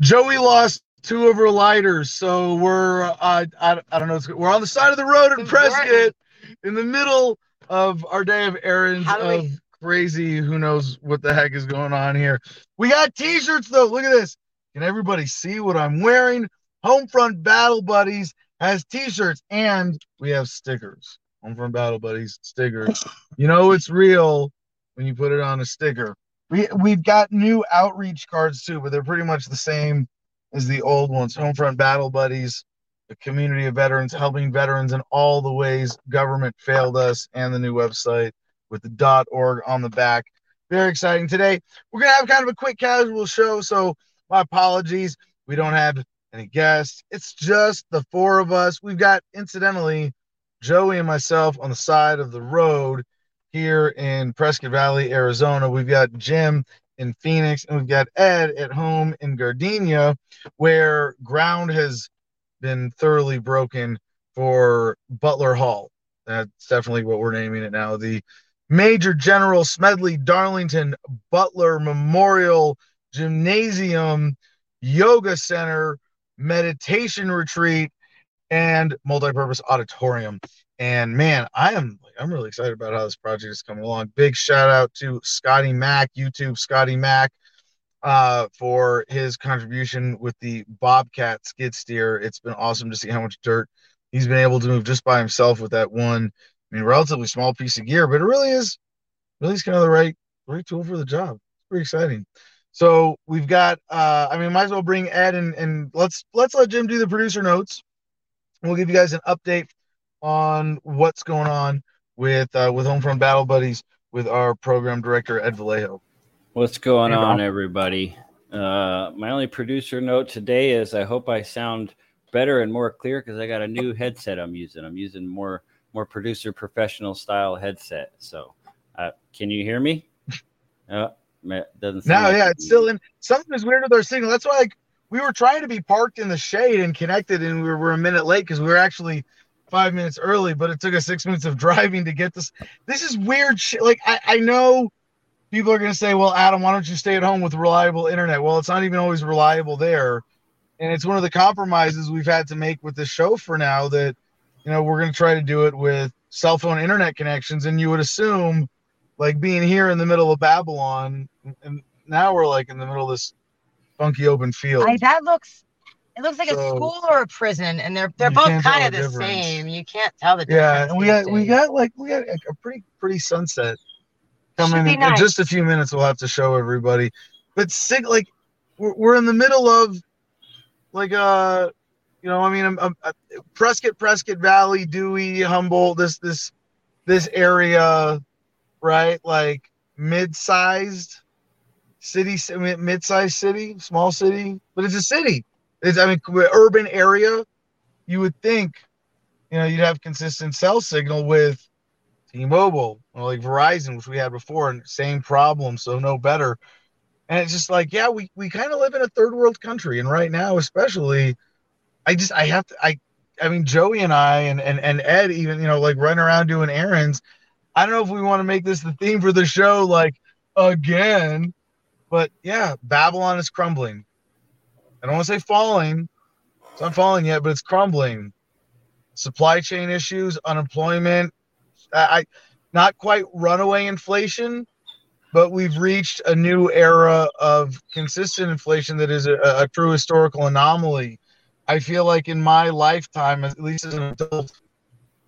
Joey lost two of her lighters, so we're uh, I, I don't know. We're on the side of the road in Prescott, in the middle of our day of errands of we... crazy. Who knows what the heck is going on here? We got T-shirts though. Look at this. Can everybody see what I'm wearing? Homefront Battle Buddies has T-shirts and we have stickers. Homefront Battle Buddies stickers. You know it's real when you put it on a sticker. We we've got new outreach cards too, but they're pretty much the same as the old ones. Homefront Battle Buddies, a community of veterans helping veterans in all the ways government failed us, and the new website with the .org on the back. Very exciting today. We're gonna have kind of a quick casual show, so my apologies. We don't have any guests. It's just the four of us. We've got incidentally Joey and myself on the side of the road here in Prescott Valley, Arizona. We've got Jim in Phoenix, and we've got Ed at home in Gardena, where ground has been thoroughly broken for Butler Hall. That's definitely what we're naming it now. The Major General Smedley Darlington Butler Memorial Gymnasium Yoga Center Meditation Retreat and multi-purpose Auditorium. And man, I am I'm really excited about how this project is coming along. Big shout out to Scotty Mack, YouTube Scotty Mack, uh, for his contribution with the Bobcat skid steer. It's been awesome to see how much dirt he's been able to move just by himself with that one. I mean, relatively small piece of gear, but it really is, really is kind of the right, right tool for the job. It's pretty exciting. So we've got, uh, I mean, might as well bring Ed and and let's let's let Jim do the producer notes. We'll give you guys an update on what's going on with uh, with Homefront Battle Buddies with our program director Ed Vallejo. What's going hey, on, everybody? Uh, my only producer note today is I hope I sound better and more clear because I got a new headset I'm using. I'm using more more producer professional style headset. So, uh, can you hear me? Uh, doesn't. No, like yeah, it's still in. Something is weird with our signal. That's why, like, we were trying to be parked in the shade and connected, and we were, a minute late because we were actually five minutes early, but it took us six minutes of driving to get this. This is weird. Like I, I know people are gonna say, well, Adam, why don't you stay at home with reliable internet? Well, it's not even always reliable there. And it's one of the compromises we've had to make with this show for now that, you know, we're gonna try to do it with cell phone internet connections. And you would assume like being here in the middle of Babylon, and now we're like in the middle of this funky open field. I, that looks it looks like so, a school or a prison, and they're they're both kind of the, same. You can't tell the difference. Yeah, and we got we got like we got a pretty pretty sunset coming in, nice. just a few minutes. We'll have to show everybody, but sig like we're, we're in the middle of like uh you know I mean I'm, I'm, Prescott Prescott Valley Dewey Humboldt this this this area right like mid-sized city mid-sized city small city but it's a city it's, I mean, urban area, you would think, you know, you'd have consistent cell signal with T-Mobile or like Verizon, which we had before, and same problem, so no better. And it's just like, yeah, we, we kind of live in a third world country, and right now, especially, I just I have to I I mean Joey and I and and and Ed even you know like running around doing errands. I don't know if we want to make this the theme for the show, like again, but yeah, Babylon is crumbling. I don't want to say falling. It's not falling yet, but it's crumbling. Supply chain issues, unemployment. I, I not quite runaway inflation, but we've reached a new era of consistent inflation that is a, a true historical anomaly. I feel like in my lifetime, at least as an adult,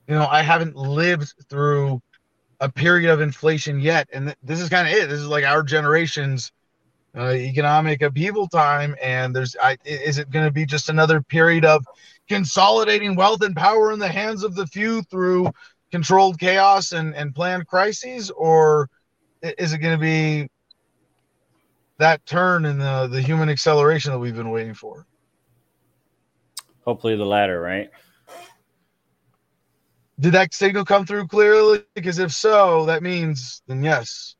you know, I haven't lived through a period of inflation yet. And th- this is kind of it. This is like our generation's uh, economic upheaval time, and there's I, is it going to be just another period of consolidating wealth and power in the hands of the few through controlled chaos and, and planned crises, or is it going to be that turn in the, the human acceleration that we've been waiting for? Hopefully, the latter, right? Did that signal come through clearly? Because if so, that means then yes.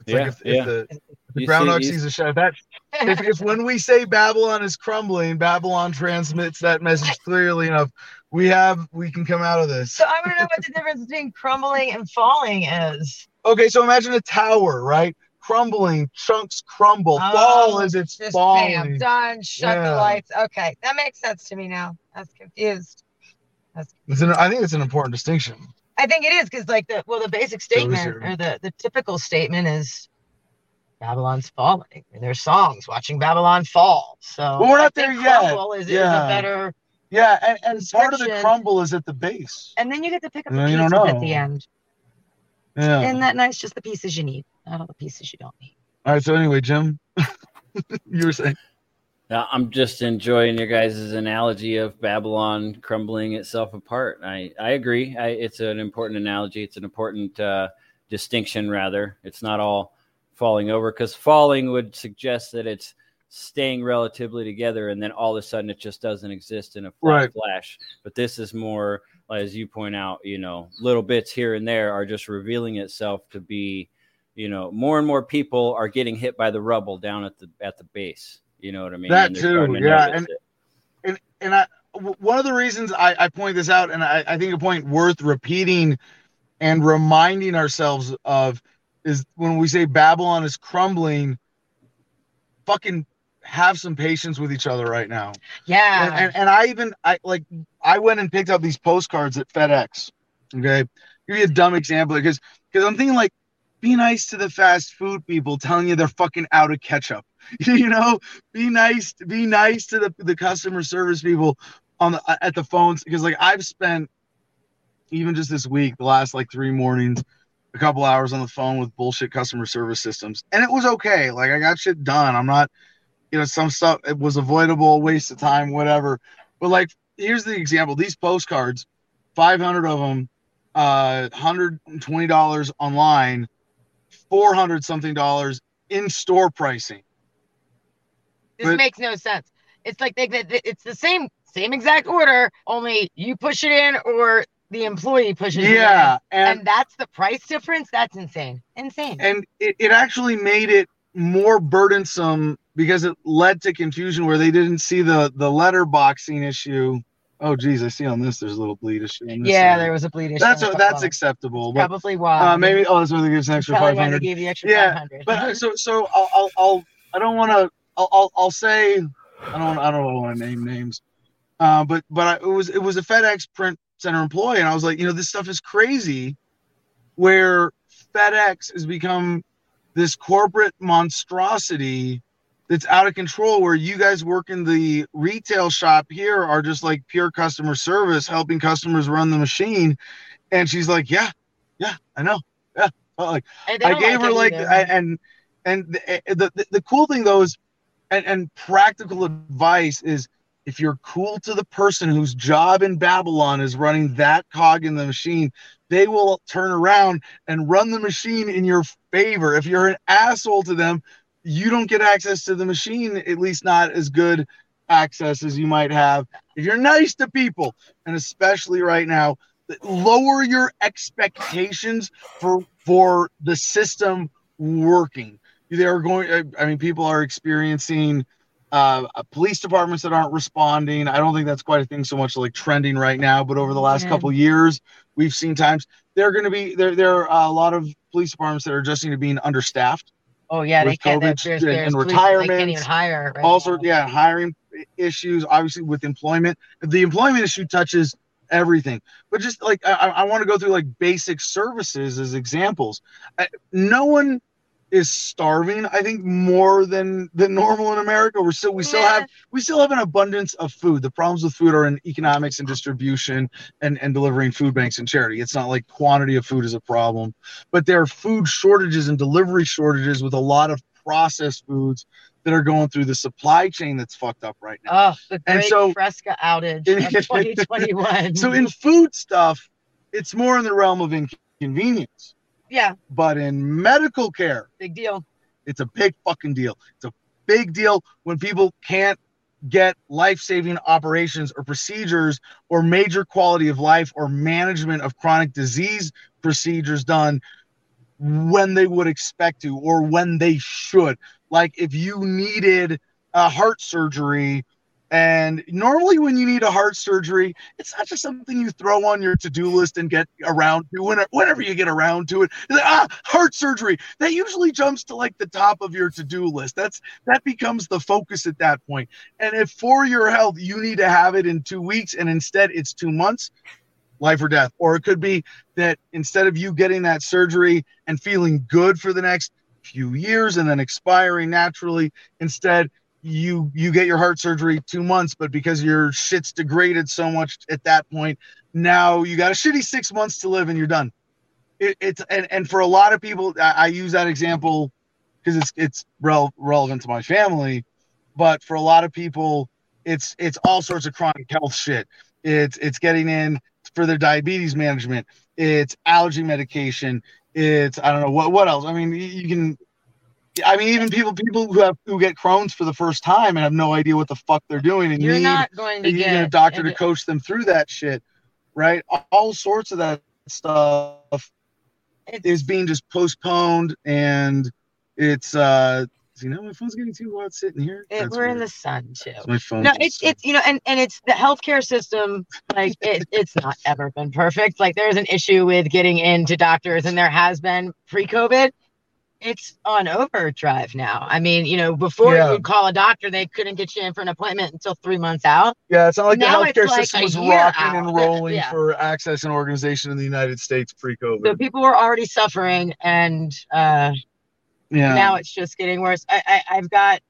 It's yeah, like if, yeah. If the, the groundhog see, sees a shadow. That if, if when we say Babylon is crumbling, Babylon transmits that message clearly enough, we have we can come out of this. So I want to know what the difference between crumbling and falling is. Okay, so imagine a tower, right? Crumbling, chunks crumble. Oh, Fall is it's falling. Bam, done. Shut yeah. the lights. Okay, that makes sense to me now. I was confused. That's confused. An, I think it's an important distinction. I think it is because, like the well, the basic statement or the the typical statement is Babylon's falling. And there's songs watching Babylon fall. So well, we're not there yet. Is, yeah. is a better yeah, and, and part of the crumble is at the base. And then you get to pick up the pieces at the end. Yeah. Isn't that nice? Just the pieces you need, not all the pieces you don't need. All right. So anyway, Jim, you were saying. I'm just enjoying your guys' analogy of Babylon crumbling itself apart. I, I agree. I, it's an important analogy. It's an important uh, distinction, rather. It's not all falling over because falling would suggest that it's staying relatively together and then all of a sudden it just doesn't exist in a right. flash. But this is more as you point out you know little bits here and there are just revealing itself to be you know more and more people are getting hit by the rubble down at the at the base. You know what i mean? That too to yeah and, and and i one of the reasons I, I point this out and I, I think a point worth repeating and reminding ourselves of is when we say babylon is crumbling fucking have some patience with each other right now. Yeah. And, and, and, I even I like I went and picked up these postcards at FedEx. Okay. Give you a dumb example because because I'm thinking like be nice to the fast food people telling you they're fucking out of ketchup. you know, be nice, be nice to the, the customer service people on the at the phones because like I've spent even just this week, the last like three mornings, a couple hours on the phone with bullshit customer service systems. And it was okay. Like I got shit done. I'm not you know, some stuff it was avoidable, waste of time, whatever. But like, here's the example: these postcards, 500 of them, uh, 120 dollars online, 400 something dollars in store pricing. This but, makes no sense. It's like they, it's the same same exact order, only you push it in or the employee pushes yeah, and, and, that's the price difference. That's insane. Insane. And it, it actually made it more burdensome because it led to confusion where they didn't see the the letterboxing issue. Oh geez, I see on this there's a little bleed issue. yeah, there was a bleed issue. That's a, that's acceptable. But, probably why. Uh, maybe oh, that's where they give an extra five hundred. they Gave you extra yeah, 500. but uh, so so I'll I'll, I'll I don't want to I'll, I'll I'll say I don't I don't want to name names, uh, but but I, it was it was a FedEx print center employee, and I was like, you know, this stuff is crazy, where FedEx has become this corporate monstrosity that's out of control where you guys work in the retail shop here are just like pure customer service helping customers run the machine. And she's like yeah yeah i know yeah. Like i gave her like I, and and the, the, the cool thing though is and, and practical advice is if you're cool to the person whose job in babylon is running that cog in the machine they will turn around and run the machine in your favor if you're an asshole to them you don't get access to the machine, at least not as good access as you might have if you're nice to people, and especially right now, lower your expectations for for the system working. They are going. I mean, people are experiencing uh, police departments that aren't responding. I don't think that's quite a thing so much like trending right now, but over the last yeah. couple years, we've seen times they're going to be there. There are a lot of police departments that are adjusting to being understaffed Oh yeah, they can't. COVID there's, there's and retirement. They can't even hire. Right also, now. yeah, hiring issues. Obviously, with employment, the employment issue touches everything. But just like I, I want to go through like basic services as examples. I, no one is starving i think more than than normal in america we're still we still yeah. have we still have an abundance of food the problems with food are in economics and distribution and and delivering food banks and charity it's not like quantity of food is a problem but there are food shortages and delivery shortages with a lot of processed foods that are going through the supply chain that's fucked up right now. Oh, the great and so, Fresca outage of 2021. so in food stuff, it's more in the realm of inconvenience. Yeah. But in medical care, big deal. It's a big fucking deal. It's a big deal when people can't get life-saving operations or procedures or major quality of life or management of chronic disease procedures done when they would expect to or when they should like if you needed a heart surgery and normally, when you need a heart surgery, it's not just something you throw on your to do list and get around to whenever, you get around to it. Like, ah, heart surgery. That usually jumps to like the top of your to do list. That's that becomes the focus at that point. And if for your health you need to have it in two weeks, and instead it's two months, life or death. Or it could be that instead of you getting that surgery and feeling good for the next few years and then expiring naturally, instead you you get your heart surgery two months, but because your shit's degraded so much at that point, now you got a shitty six months to live and you're done. It, it's and, and for a lot of people, I, I use that example because it's it's rel- relevant to my family, but for a lot of people, it's it's all sorts of chronic health shit. It's it's getting in for their diabetes management. It's allergy medication. It's I don't know what what else. I mean, you can I mean, even people people who have who get Crohn's for the first time and have no idea what the fuck they're doing, and you're need, not going to get a doctor to coach them through that shit, right? All sorts of that stuff it's, is being just postponed, and it's uh, you know, my phone's getting too hot sitting here. It, we're weird. in the sun too. my phone. No, it's it's you know, and and it's the healthcare system. Like it, it's not ever been perfect. Like there's an issue with getting into doctors, and there has been pre-COVID it's on overdrive now. I mean, you know, before yeah. you'd call a doctor, they couldn't get you in for an appointment until three months out. Yeah, it's not like now the healthcare like system was rocking out. and rolling yeah. for access and organization in the United States pre-COVID. So people were already suffering, and uh, yeah, now it's just getting worse. I, I I've got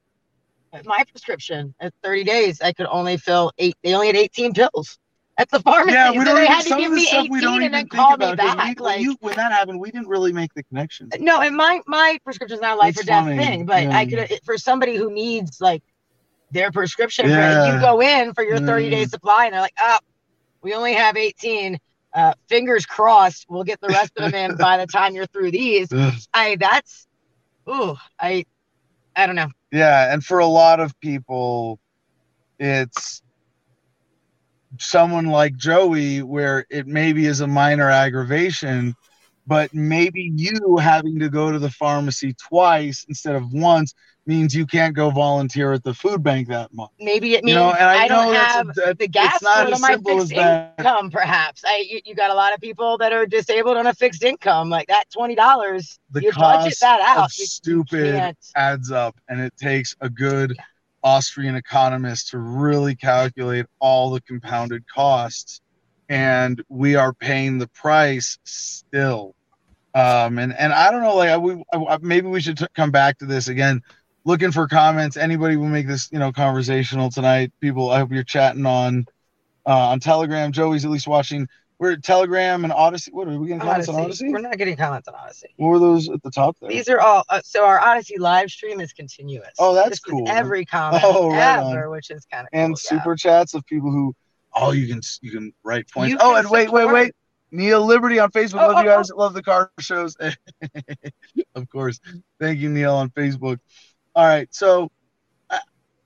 my prescription at 30 days. I could only fill eight. They only had 18 pills at the pharmacy. Yeah, we don't. They had to give me eighteen and then call me back. We, like you, when that happened, we didn't really make the connection. No, and my my prescription is not a life or death thing, but yeah. I could for somebody who needs like their prescription. Yeah. you go in for your thirty day supply, and they're like, oh, we only have eighteen. Uh, fingers crossed, we'll get the rest of them in by the time you're through these. I that's, ooh, I, I don't know. Yeah, and for a lot of people, it's someone like Joey, where it maybe is a minor aggravation, but maybe you having to go to the pharmacy twice instead of once means you can't go volunteer at the food bank that month. Maybe it means you know, and I, I don't have a, that, the gas for my fixed income. Perhaps I you, you, got a lot of people that are disabled on a fixed income. Like that twenty dollars, you budget that out. You, stupid you adds up, and it takes a good. Yeah Austrian economists to really calculate all the compounded costs, and we are paying the price still. Um, and and I don't know, like I, we, I, maybe we should t- come back to this again. Looking for comments. Anybody will make this you know conversational tonight. People, I hope you're chatting on uh, on Telegram. Joey's at least watching we're Telegram and Odysee. What are we getting comments Odysee. on Odysee? We're not getting comments on Odysee. What were those at the top there? These are all. Uh, so our Odysee live stream is continuous. Oh, that's this cool. every comment oh, right ever, on. which is kind of and cool, super yeah. chats of people who. Oh, you can you can write points. You oh, and wait, wait, wait. Neil Liberty on Facebook. Oh, love oh, you guys. Oh. Love the car shows. of course. Thank you, Neil, on Facebook. All right. So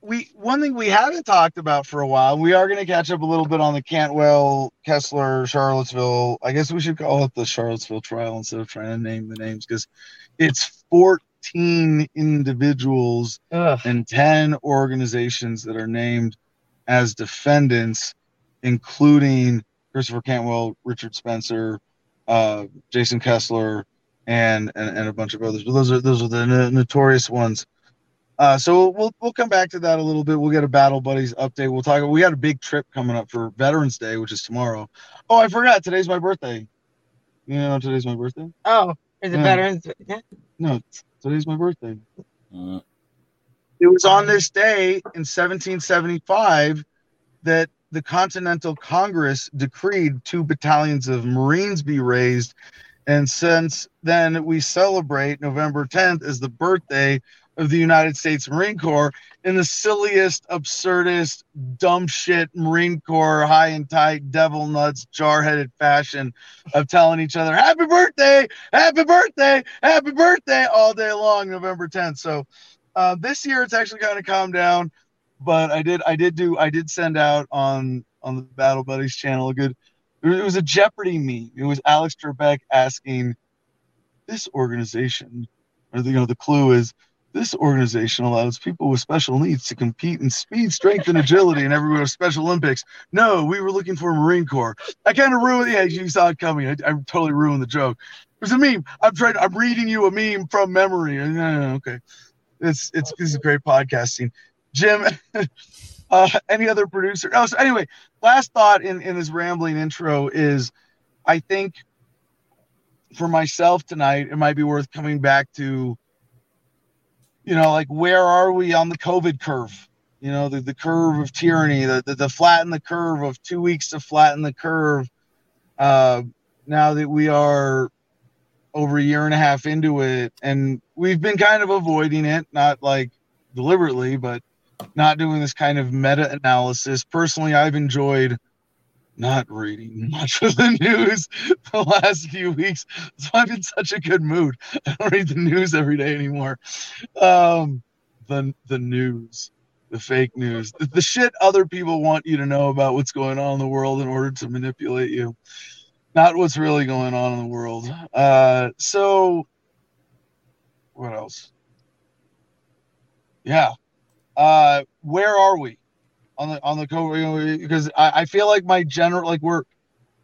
we one thing we haven't talked about for a while. We are going to catch up a little bit on the Cantwell, Kessler, Charlottesville. I guess we should call it the Charlottesville trial instead of trying to name the names because it's 14 individuals Ugh. and 10 organizations that are named as defendants, including Christopher Cantwell, Richard Spencer, uh, Jason Kessler, and, and and a bunch of others. But those are those are the notorious ones. Uh, so we'll we'll come back to that a little bit. We'll get a Battle Buddies update. We'll talk. We got a big trip coming up for Veterans Day, which is tomorrow. Oh, I forgot. Today's my birthday. You know, today's my birthday. Oh, is it yeah. Veterans? Yeah. No, today's my birthday. Uh, it was on this day in 1775 that the Continental Congress decreed two battalions of Marines be raised, and since then we celebrate November 10th as the birthday of the United States Marine Corps in the silliest, absurdest, dumb shit Marine Corps high and tight, devil nuts, jar headed fashion of telling each other, Happy birthday, happy birthday, happy birthday all day long, November 10th. So uh, this year it's actually kind of calmed down, but I did, I did do, I did send out on on the Battle Buddies channel a good, it was a Jeopardy meme. It was Alex Trebek asking this organization, or you know, the clue is This organization allows people with special needs to compete in speed, strength, and agility, and everyone with Special Olympics. No, we were looking for a Marine Corps. I kind of ruined. the. Yeah, you saw it coming. I, I totally ruined the joke. It was a meme. I'm trying. I'm reading you a meme from memory. Uh, okay, it's it's this is great podcasting. Jim, uh, any other producer? Oh, so anyway, last thought in in this rambling intro is, I think for myself tonight, it might be worth coming back to you know, like where are we on the COVID curve? You know, the, the curve of tyranny, the, the, the flatten the curve of two weeks to flatten the curve. Uh, now that we are over a year and a half into it, and we've been kind of avoiding it, not like deliberately, but not doing this kind of meta analysis. Personally, I've enjoyed not reading much of the news the last few weeks. So I'm in such a good mood. I don't read the news every day anymore. Um, the the news, the fake news, the, the shit other people want you to know about what's going on in the world in order to manipulate you, not what's really going on in the world. Uh, so what else? Yeah. Uh, where are we? On the on the COVID because I, I feel like my general like we're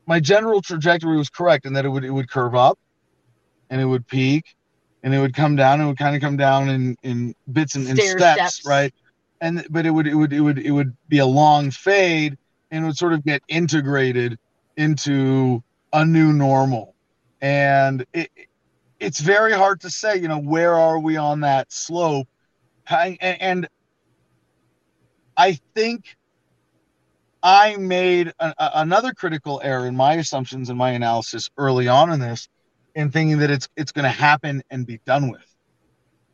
my general trajectory was correct and that it would it would curve up and it would peak and it would come down and it would kind of come down in in bits and, in steps, steps, right? And but it would it would it would it would be a long fade and it would sort of get integrated into a new normal. And it it's very hard to say you know where are we on that slope? And, and I think I made a, a, another critical error in my assumptions and my analysis early on in this, in thinking that it's it's going to happen and be done with,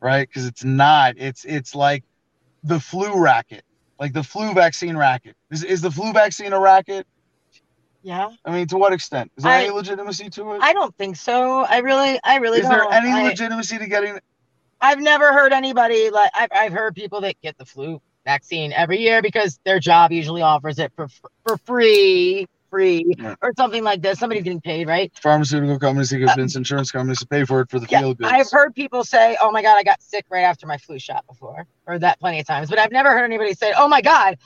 right? Because it's not. It's it's like the flu racket, like the flu vaccine racket. Is is the flu vaccine a racket? Yeah. I mean, to what extent? Is there I, any legitimacy to it? I don't think so. I really, I really. Is don't. there any I, legitimacy to getting? I've never heard anybody like I've I've heard people that get the flu vaccine every year because their job usually offers it for for free free yeah. or something like this. Somebody's getting paid, right? Pharmaceutical companies, convince uh, insurance companies to pay for it for the yeah, field goods. I've heard people say, "Oh my god, I got sick right after my flu shot before," or that plenty of times, but I've never heard anybody say, "Oh my god,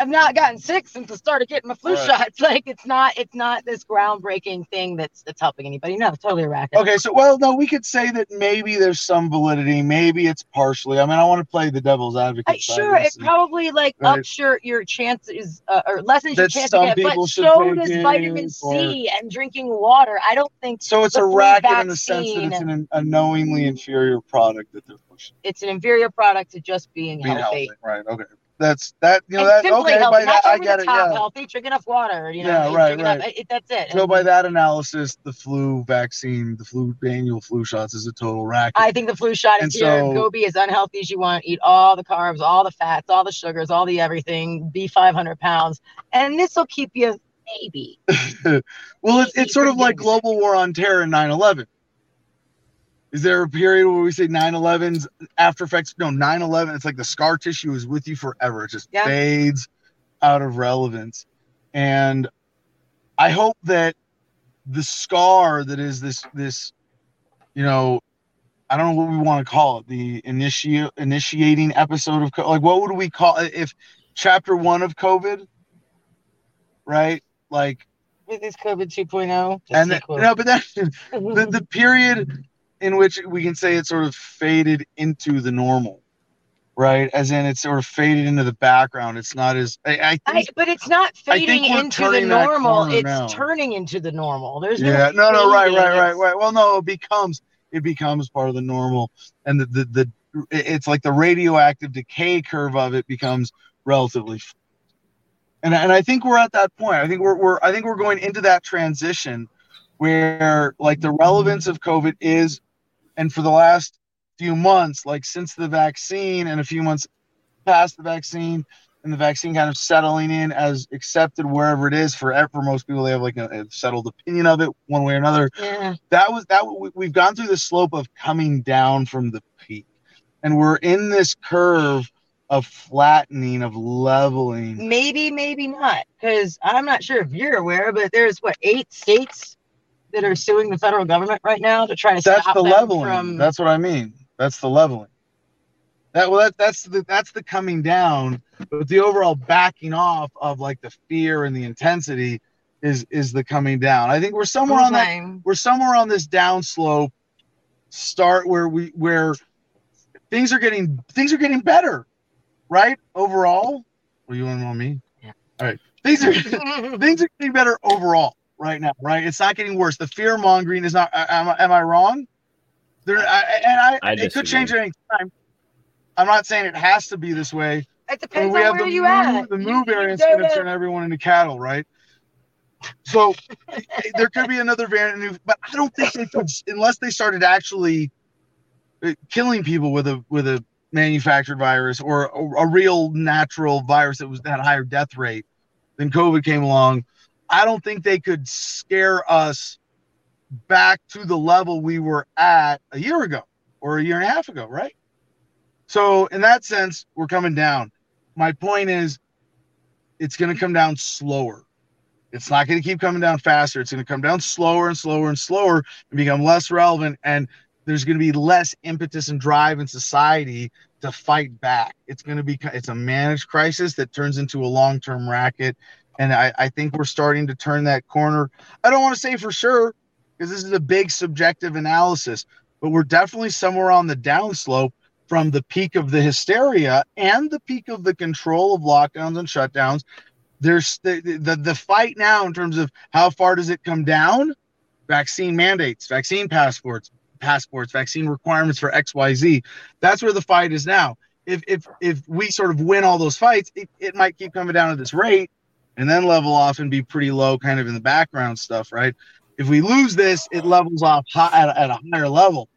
I've not gotten sick since the start of getting my flu right. shots. Like it's not it's not this groundbreaking thing that's that's helping anybody. No, totally a racket. Okay, so well, no, we could say that maybe there's some validity. Maybe it's partially. I mean, I want to play the devil's advocate. I, sure, it and, probably like right. ups your your chances uh, or lessens your chance to get, but so does vitamin C or, and drinking water. I don't think so. It's a racket in the sense that it's an unknowingly inferior product that they're pushing. It's an inferior product to just being, being healthy. healthy. Right. Okay that's that you know that okay healthy, by that I get it yeah. healthy drink enough water you know yeah right right enough, it, that's it. So and, by that analysis the flu vaccine the flu annual flu shots is a total racket. I think the flu shot is and here. so, go be as unhealthy as you want. Eat all the carbs all the fats all the sugars all the everything. Be 500 pounds. And this will keep you maybe well it's, it's sort of like global war on terror and 9-11 is there a period where we say 9-11's after effects? No, 9-11, it's like the scar tissue is with you forever. It just yeah. fades out of relevance. And I hope that the scar that is this this, you know, I don't know what we want to call it, the initiate initiating episode of like what would we call it if chapter one of COVID, right? Like with this COVID 2.0. And then, no, but then the, the period in which we can say it sort of faded into the normal right? As in, it's sort of faded into the background. It's not as I, I, think, I but it's not fading into the normal. It's now. turning into the normal. There's yeah, no, no, right, right, right, right. Well, no, it becomes it becomes part of the normal, and the the, the it's like the radioactive decay curve of it becomes relatively. And and I think we're at that point. I think we're we're I think we're going into that transition where like the relevance of COVID is and for the last few months, like since the vaccine and a few months past the vaccine, and the vaccine kind of settling in as accepted wherever it is for for most people they have like a, a, settled opinion of it one way or another. Yeah. that was that we've gone through the slope of coming down from the peak. And we're in this curve of flattening of leveling. Maybe maybe not because i'm not sure if you're aware but there's what eight states that are suing the federal government right now to try to that's stop the leveling from... that's what i mean that's the leveling That well, that, that's the that's the coming down, but the overall backing off of like the fear and the intensity is is the coming down. I think we're somewhere on that. We're somewhere on this down slope. Start where we where things are getting things are getting better, right? Overall, what you want on me? Yeah. All right. Things are things are getting better overall right now, right? It's not getting worse. The fear mongering is not. Am, am I wrong? There, I, and I, I it could change at any time. I'm not saying it has to be this way. It depends we on have where the you at. The moo variant's going to turn everyone into cattle, right? So there could be another variant, but I don't think they could unless they started actually uh, killing people with a with a manufactured virus or a, a real natural virus that was that higher death rate than COVID came along. I don't think they could scare us back to the level we were at a year ago or a year and a half ago, right? So in that sense, we're coming down. My point is, it's going to come down slower. It's not going to keep coming down faster. It's going to come down slower and slower and slower and become less relevant. And there's going to be less impetus and drive in society to fight back. It's going to be it's a managed crisis that turns into a long-term racket. And I, I think we're starting to turn that corner. I don't want to say for sure because this is a big subjective analysis, but we're definitely somewhere on the downslope from the peak of the hysteria and the peak of the control of lockdowns and shutdowns. There's the, the, the fight now in terms of how far does it come down? Vaccine mandates vaccine passports passports vaccine requirements for xyz that's where the fight is now. If if if we sort of win all those fights it, it might keep coming down at this rate and then level off and be pretty low kind of in the background stuff right if we lose this it levels off high, at, at a higher level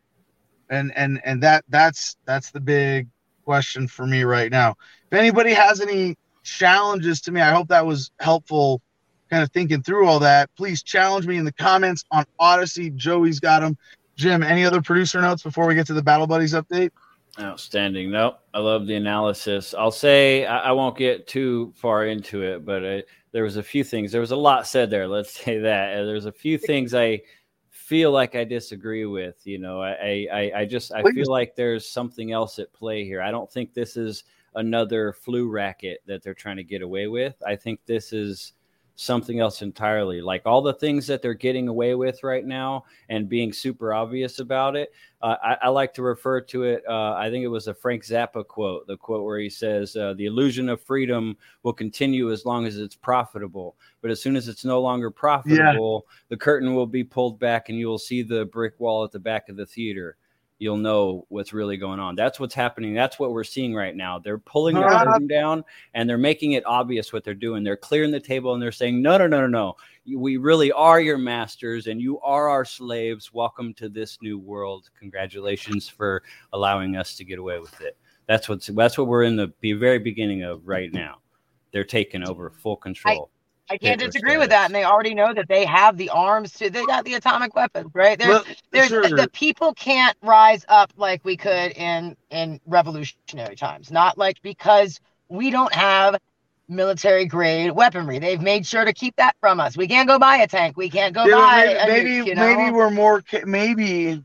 and and and that that's that's the big question for me right now if anybody has any challenges to me. I hope that was helpful kind of thinking through all that. Please challenge me in the comments on Odysee. Joey's got them. Jim, any other producer notes before we get to the Battle Buddies update? Outstanding. Nope. I love the analysis. I'll say I, I won't get too far into it, but I, there was a few things. There was a lot said there. Let's say that. Uh, there's a few things I feel like I disagree with. You know, I I, I just I feel like there's something else at play here. I don't think this is another flu racket that they're trying to get away with. I think this is something else entirely. Like all the things that they're getting away with right now and being super obvious about it. Uh, I, I, like to refer to it. Uh, I think it was a Frank Zappa quote, the quote where he says, uh, The illusion of freedom will continue as long as it's profitable. But as soon as it's no longer profitable, yeah. the curtain will be pulled back and you will see the brick wall at the back of the theater you'll know what's really going on. That's what's happening. That's what we're seeing right now. They're pulling the curtain ah. down and they're making it obvious what they're doing. They're clearing the table and they're saying, no, no, no, no, no. We really are your masters and you are our slaves. Welcome to this new world. Congratulations for allowing us to get away with it. That's what's that's what we're in the very beginning of right now. They're taking over full control. I can't disagree with that. And they already know that they have the arms to, they got the atomic weapons, right? There's, well, there's sure. the, people can't rise up like we could in, in revolutionary times. Not like because we don't have military grade weaponry. They've made sure to keep that from us. We can't go buy a tank. We can't go yeah, buy maybe, maybe, you know? maybe we're more, maybe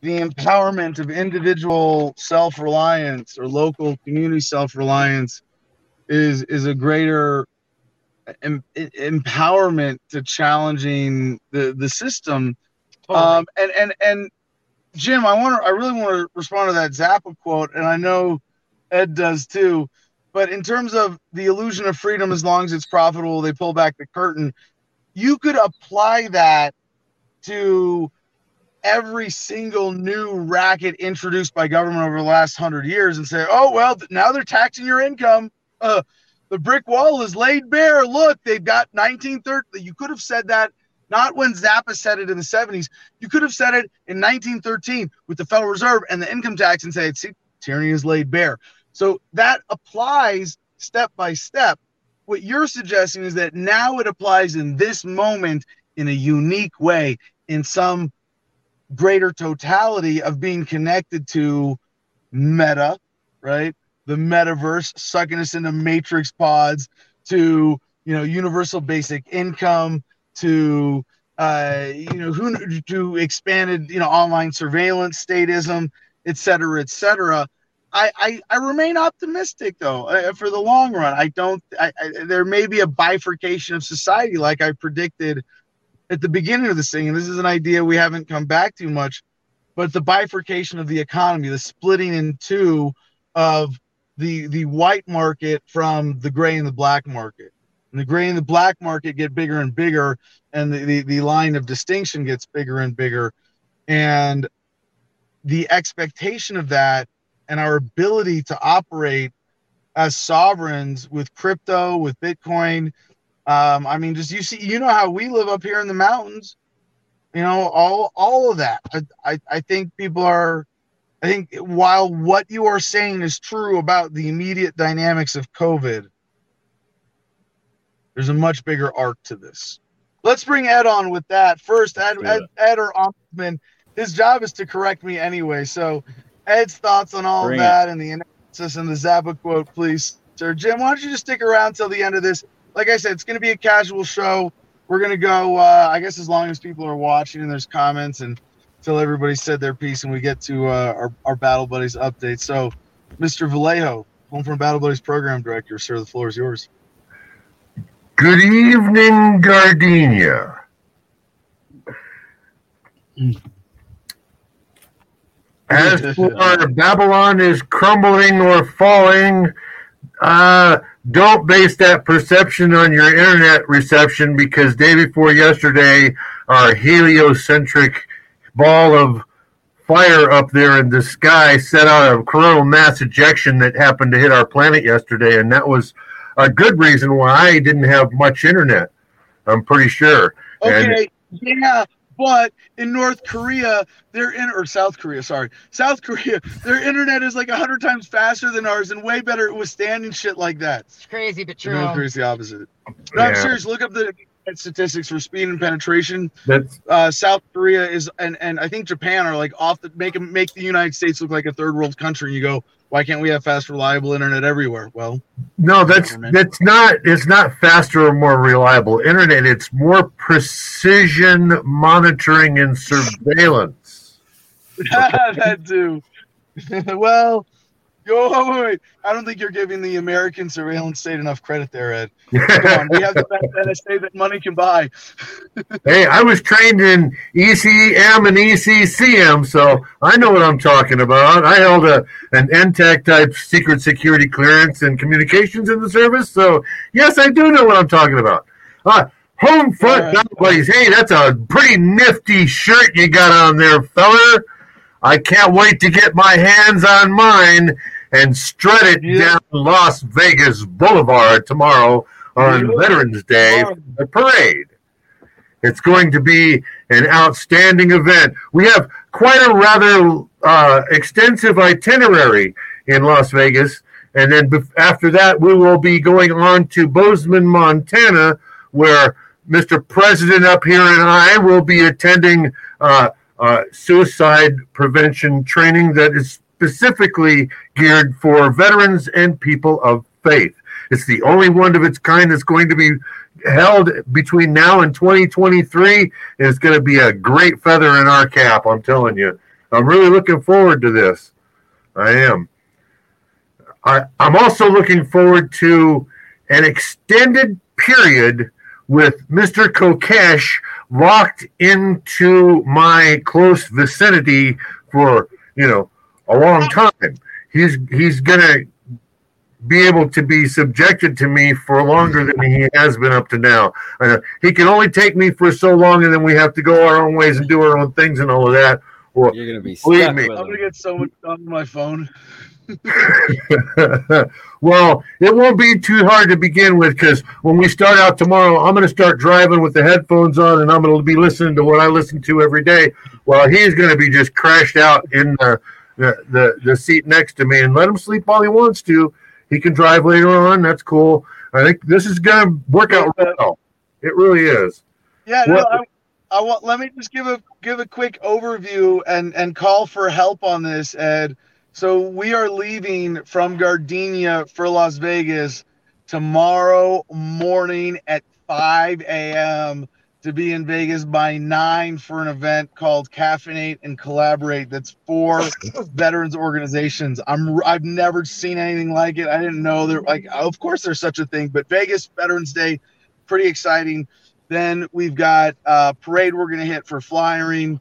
the empowerment of individual self-reliance or local community self-reliance is is a greater em- empowerment to challenging the the system. Totally. Um, and and and Jim, I want to, I really want to respond to that Zappa quote, and I know Ed does too. But in terms of the illusion of freedom, as long as it's profitable, they pull back the curtain. You could apply that to every single new racket introduced by government over the last hundred years and say, oh, well, now they're taxing your income. Uh, the brick wall is laid bare. Look, they've got 1930. You could have said that not when Zappa said it in the 70s. You could have said it in 1913 with the Federal Reserve and the income tax and say, see, tyranny is laid bare. So that applies step by step. What you're suggesting is that now it applies in this moment in a unique way, in some greater totality of being connected to meta, right? The metaverse, sucking us into matrix pods, to you know universal basic income, to uh, you know who to expanded you know online surveillance, statism, et cetera, et cetera. I, I, I remain optimistic though uh, for the long run. I don't. I, I, there may be a bifurcation of society, like I predicted at the beginning of this thing. And this is an idea we haven't come back to much, but the bifurcation of the economy, the splitting in two of the the white market from the gray and the black market. And the gray and the black market get bigger and bigger, and the, the, the line of distinction gets bigger and bigger. And the expectation of that and our ability to operate as sovereigns with crypto, with Bitcoin. Um, I mean, just you see, you know how we live up here in the mountains. You know, all all of that. I, I, I think people are. I think while what you are saying is true about the immediate dynamics of COVID, there's a much bigger arc to this. Let's bring Ed on with that first. Ed, Ed, Ed or Ombudsman, his job is to correct me anyway. So Ed's thoughts on all of that it. and the analysis and the Zappa quote, please, sir. Jim, why don't you just stick around till the end of this? Like I said, it's going to be a casual show. We're going to go, uh, I guess, as long as people are watching and there's comments and until everybody said their piece and we get to uh, our, our Battle Buddies update. So, Mr. Vallejo, Homefront Battle Buddies program director, sir, the floor is yours. Good evening, Gardenia. As for Babylon is crumbling or falling, uh, don't base that perception on your internet reception because day before yesterday, our heliocentric ball of fire up there in the sky set out a coronal mass ejection that happened to hit our planet yesterday, and that was a good reason why I didn't have much internet. I'm pretty sure. Okay, and, yeah, but in North Korea, their in or South Korea, sorry, South Korea, their internet is like a hundred times faster than ours and way better at withstanding shit like that. It's crazy, but true. North Korea's the opposite. No, yeah. I'm serious. Look up the statistics for speed and penetration. That's uh, South Korea is and and I think Japan are like off the make make the United States look like a third world country. And you go, why can't we have fast, reliable internet everywhere? Well, no, that's that's not. It's not faster or more reliable internet. It's more precision monitoring and surveillance. that too. well, Go, wait, wait. I don't think you're giving the American surveillance state enough credit there, Ed. Come on, we have the best NSA that money can buy. hey, I was trained in ECM and ECCM, so I know what I'm talking about. I held a an NTAC type secret security clearance and communications in the service, so yes, I do know what I'm talking about. Uh, home front right. Hey, that's a pretty nifty shirt you got on there, feller. I can't wait to get my hands on mine and strut it yeah. down Las Vegas Boulevard tomorrow on yeah. Veterans Day for the parade. It's going to be an outstanding event. We have quite a rather uh, extensive itinerary in Las Vegas. And then after that, we will be going on to Bozeman, Montana, where Mr. President up here and I will be attending uh, uh, suicide prevention training that is specifically geared for veterans and people of faith. It's the only one of its kind that's going to be held between now and 2023. And it's going to be a great feather in our cap, I'm telling you. I'm really looking forward to this. I am. I, I'm also looking forward to an extended period with Mr. Kokesh locked into my close vicinity for, you know, a long time. He's he's gonna be able to be subjected to me for longer than he has been up to now. Uh, he can only take me for so long, and then we have to go our own ways and do our own things and all of that. Well, You're gonna be believe me. I'm gonna get so much on my phone. well, it won't be too hard to begin with because when we start out tomorrow, I'm going to start driving with the headphones on and I'm going to be listening to what I listen to every day while he's going to be just crashed out in the the, the, the seat next to me and let him sleep all he wants to. He can drive later on. That's cool. I think this is going to work out well. It really is. Yeah, no, I, I want. Let me just give a give a quick overview and and call for help on this, Ed. So we are leaving from Gardenia for Las Vegas tomorrow morning at 5 a.m. to be in Vegas by nine for an event called Caffeinate and Collaborate. That's for veterans organizations. I'm I've never seen anything like it. I didn't know there like of course there's such a thing, but Vegas Veterans Day, pretty exciting. Then we've got uh, parade we're gonna hit for flyering.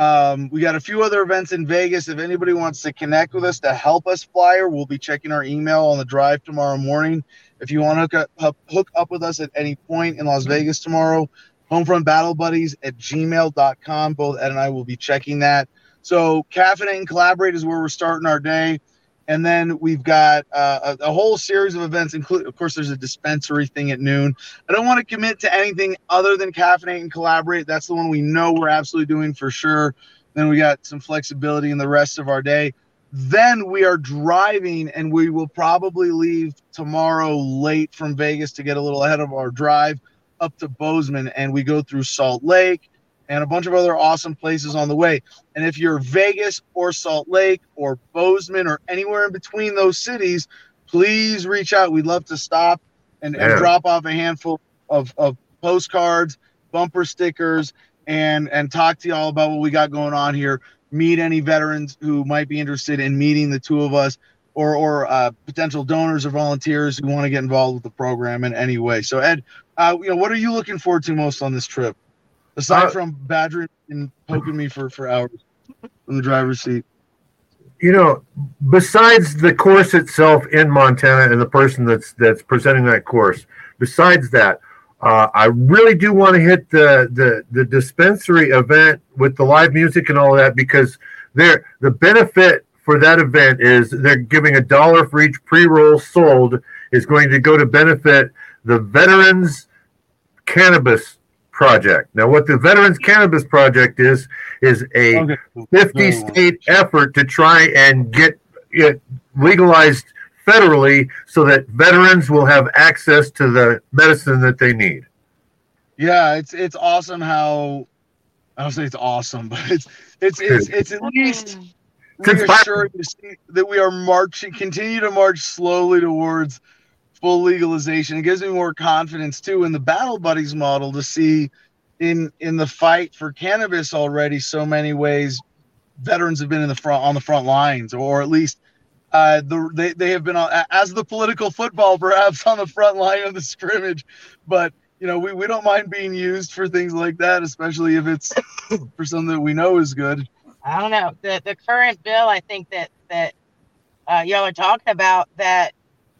Um, we got a few other events in Vegas. If anybody wants to connect with us to help us flyer, we'll be checking our email on the drive tomorrow morning. If you want to hook up, hook up with us at any point in Las Vegas tomorrow, homefront battle buddies at gmail.com. Both Ed and I will be checking that. So caffeinate and collaborate is where we're starting our day. And then we've got uh, a, a, whole series of events, including, of course, there's a dispensary thing at noon. I don't want to commit to anything other than caffeinate and collaborate. That's the one we know we're absolutely doing for sure. Then we got some flexibility in the rest of our day. Then we are driving, and we will probably leave tomorrow late from Vegas to get a little ahead of our drive up to Bozeman and we go through Salt Lake and a bunch of other awesome places on the way. And if you're Vegas or Salt Lake or Bozeman or anywhere in between those cities, please reach out. We'd love to stop and, and drop off a handful of, of postcards, bumper stickers, and and talk to y'all about what we got going on here. Meet any veterans who might be interested in meeting the two of us or or uh, potential donors or volunteers who want to get involved with the program in any way. So Ed, uh, you know, what are you looking forward to most on this trip, aside uh, from badgering and poking me for for hours in the driver's seat? You know, besides the course itself in Montana and the person that's that's presenting that course, besides that, uh, I really do want to hit the, the the dispensary event with the live music and all that because there the benefit for that event is they're giving a dollar for each pre-roll sold is going to go to benefit the veterans cannabis project. Now, what the Veterans Cannabis Project is is a 50 state effort to try and get it legalized federally so that veterans will have access to the medicine that they need. Yeah, it's it's awesome how I don't say it's awesome, but it's it's it's it's at mm. least reassuring to see that we are marching continue to march slowly towards full legalization. It gives me more confidence too in the battle buddies model to see in in the fight for cannabis already so many ways veterans have been in the front on the front lines or at least uh, the, they, they have been on, as the political football perhaps on the front line of the scrimmage. But you know we, we don't mind being used for things like that especially if it's for something that we know is good. I don't know. The, the current bill i think that that uh, y'all are talking about that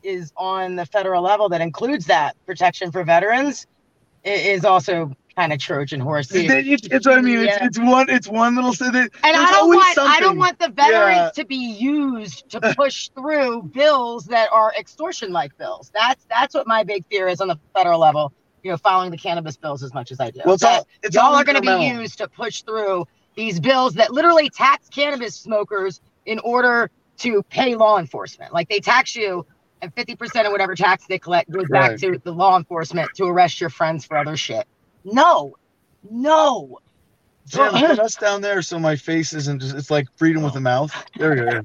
is on the federal level that includes that protection for veterans is also kind of Trojan horse. It's, it's what I mean. Yeah. It's, it's one. It's one little thing. and I don't want. Something. I don't want the veterans yeah. to be used to push through bills that are extortion-like bills. That's that's what my big fear is on the federal level. You know, following the cannabis bills as much as I do. Well, it's all, it's y'all are going to be used to push through these bills that literally tax cannabis smokers in order to pay law enforcement. Like they tax you and 50% of whatever tax they collect goes right. back to the law enforcement to arrest your friends for other shit. No, no. Jim, put us down there so my face isn't just, it's like freedom with the mouth. There we go.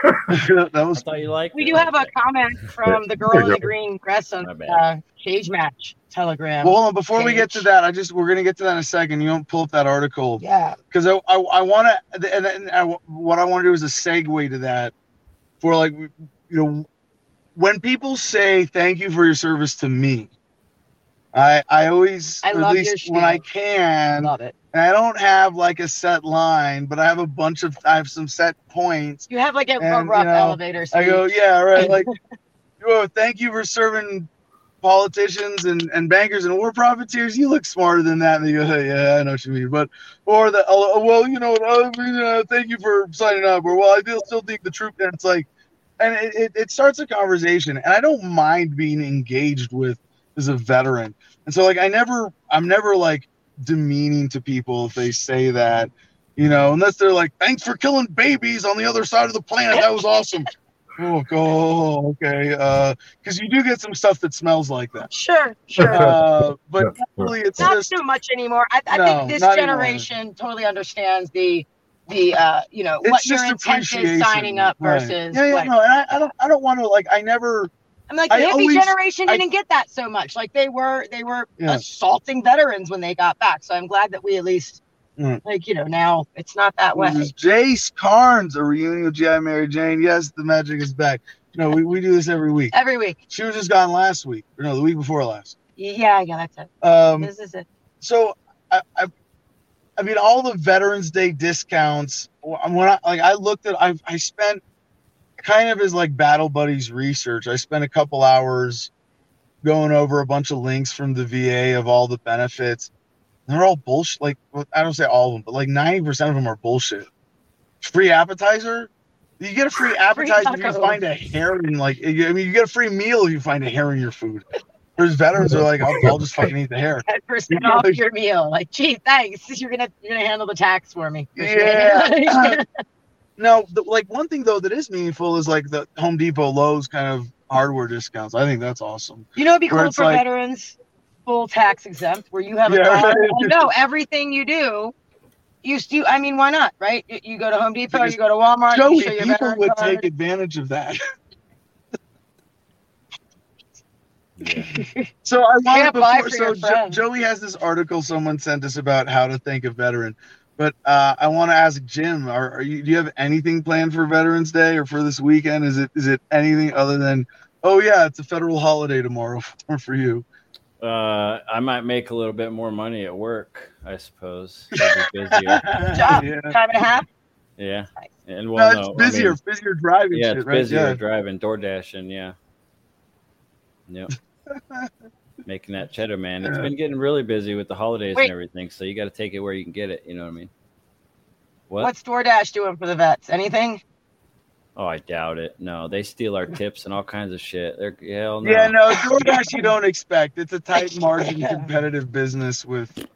that was. I you liked. We do have a comment from the girl in the green dress on uh, cage match telegram. Well, hold on. Before we get to that, I just we're gonna get to that in a second. You don't pull up that article. Yeah. Because I I, I want to and, and I, what I want to do is a segue to that for like you know when people say thank you for your service to me, I I always I at least when I can love it. And I don't have like a set line, but I have a bunch of I have some set points. You have like a, and, rough you know, elevator. Speech. I go, yeah, right. Like, oh, thank you for serving politicians and, and bankers and war profiteers. You look smarter than that. And they go, hey, yeah, I know what you mean. But or the oh, well, you know, uh, thank you for signing up. Or well, I still think the troop. And it's like and it, it, it starts a conversation and i don't mind being engaged with as a veteran. And so like i never i'm never like demeaning to people if they say that you know unless they're like thanks for killing babies on the other side of the planet. That was awesome. Oh, oh okay uh because you do get some stuff that smells like that. Sure sure. Uh, but really it's not just, too much anymore. I, I no, think this generation anymore. totally understands the the uh you know it's what your intent is signing up right. versus yeah yeah like, no and I, I don't i don't want to like i never I'm like, the I hippie always, generation didn't get that so much. Like they were, they were yeah. assaulting veterans when they got back. So I'm glad that we at least, mm. like, you know, now it's not that way. Jace Carnes, a reunion with G.I. Mary Jane. Yes, the magic is back. No, we, we do this every week. Every week. She was just gone last week, or no, the week before last. Yeah, yeah, that's it. Um, this is it. So I, I, I mean, all the Veterans Day discounts. When I like, I looked at, I, I spent kind of as like battle buddies research. I spent a couple hours going over a bunch of links from the VA of all the benefits. They're all bullshit. Like I don't say all of them, but like ninety percent of them are bullshit. Free appetizer. You get a free appetizer free if you find a herring. like. I mean, you get a free meal if you find a hair in your food. There's veterans are like, I'll, I'll, just fucking eat the hair. Ten percent off your meal. Like, gee, thanks. You're gonna you're gonna handle the tax for me. Yeah. no, the, like one thing though that is meaningful is like the Home Depot, Lowe's kind of hardware discounts. I think that's awesome. You know, it'd be cool for like, veterans, full tax exempt, where you have a yeah, right. you know everything you do. You, you, I mean, why not, right? You, you go to Home Depot, you go to Walmart. Joey, people would card. take advantage of that. so I want before, so jo- Joey has this article someone sent us about how to thank a veteran, but uh, I want to ask Jim: are, are, you do you have anything planned for Veterans Day or for this weekend? Is it is it anything other than oh yeah, it's a federal holiday tomorrow or for you? Uh, I might make a little bit more money at work, I suppose. Job, yeah. time and a half. Yeah, and well, no, it's busier, I mean, busier driving. Yeah, shit, it's right? busier yeah. driving, door dashing. Yeah. Yep. Making that cheddar, man. It's been getting really busy with the holidays Wait. and everything, so you got to take it where you can get it. You know what I mean? What? What's DoorDash doing for the vets? Anything? Oh, I doubt it. No, they steal our tips and all kinds of shit. They're hell no. Yeah, no, DoorDash you don't expect. It's a tight margin competitive business with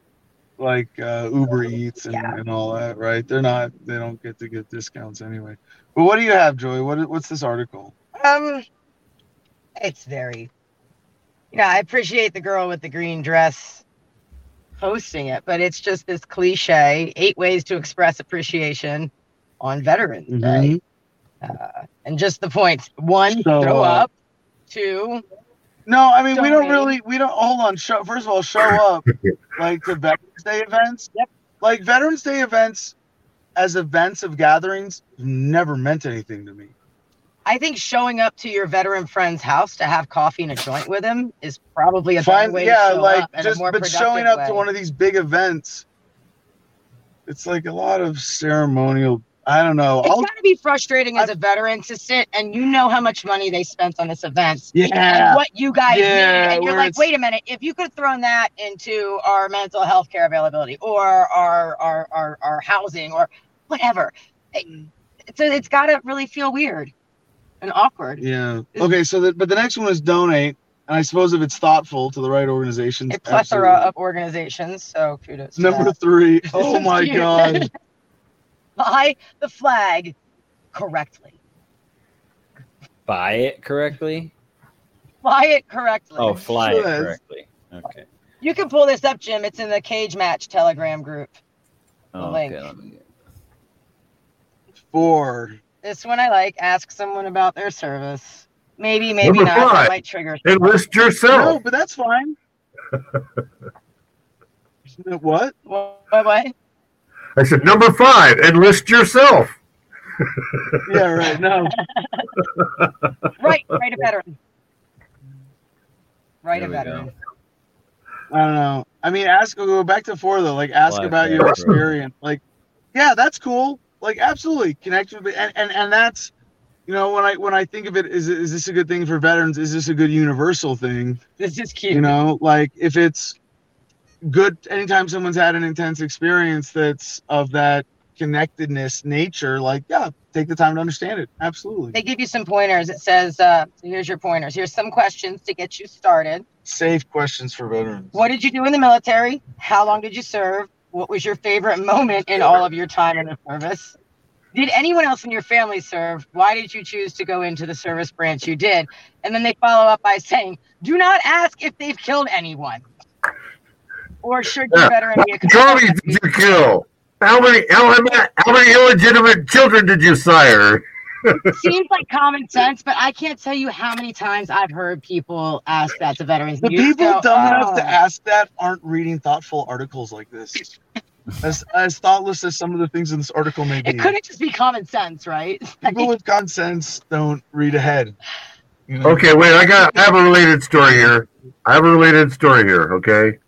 like uh, Uber Eats and, yeah. and all that, right? They're not. They don't get to get discounts anyway. But what do you have, Joy? What what's this article? Um, it's very yeah, I appreciate the girl with the green dress hosting it, but it's just this cliche eight ways to express appreciation on Veterans mm-hmm. Day. Uh, and just the points one, so, throw uh, up, two. No, I mean, donate. we don't really, we don't, hold on. Show, first of all, show up like to Veterans Day events. Yep. Like Veterans Day events as events of gatherings never meant anything to me. I think showing up to your veteran friend's house to have coffee and a joint with him is probably a fine way yeah, to show like up just but showing up way. to one of these big events, it's like a lot of ceremonial. I don't know. It's I'll, gotta be frustrating as a veteran to sit and you know how much money they spent on this event. Yeah. what you guys yeah, need. And you're like, wait a minute, if you could have thrown that into our mental health care availability or our our our, our housing or whatever. Mm. so it's gotta really feel weird and awkward. Yeah. Okay. So, the, but the next one is donate, and I suppose if it's thoughtful to the right organizations, a plethora absolutely. of organizations. So kudos. Number that. three. Oh my god. Buy the flag correctly. Buy it correctly. Buy it correctly. Oh, fly it correctly. Okay. You can pull this up, Jim. It's in the cage match Telegram group. Oh, okay. Four. This one I like. Ask someone about their service. Maybe, maybe Number not. Five, might trigger. Enlist yourself. No, but that's fine. what? What? What? I said number five. Enlist yourself. yeah, right. No. right, right a veteran. Right a veteran. Go. I don't know. I mean, ask. Go back to four though. Like, ask Life about your experience. Like, yeah, that's cool. Like absolutely connect with it, and, and and that's you know when I when I think of it, is is this a good thing for veterans? Is this a good universal thing? This is cute. You know, like if it's good anytime someone's had an intense experience that's of that connectedness nature, like yeah, take the time to understand it. Absolutely. They give you some pointers. It says, uh, here's your pointers. Here's some questions to get you started. Safe questions for veterans. What did you do in the military? How long did you serve? What was your favorite moment in all of your time in the service? Did anyone else in your family serve? Why did you choose to go into the service branch you did? And then they follow up by saying, do not ask if they've killed anyone. Or should you better be a Drones did you kill? How many, how many, how many illegitimate children did you sire? Seems like common sense, but I can't tell you how many times I've heard people ask that to veterans. The people go, dumb oh. enough to ask that aren't reading thoughtful articles like this. as as thoughtless as some of the things in this article may be. It couldn't just be common sense, right? People with common sense don't read ahead. You know? Okay, wait. I got. I have a related story here. I have a related story here. Okay.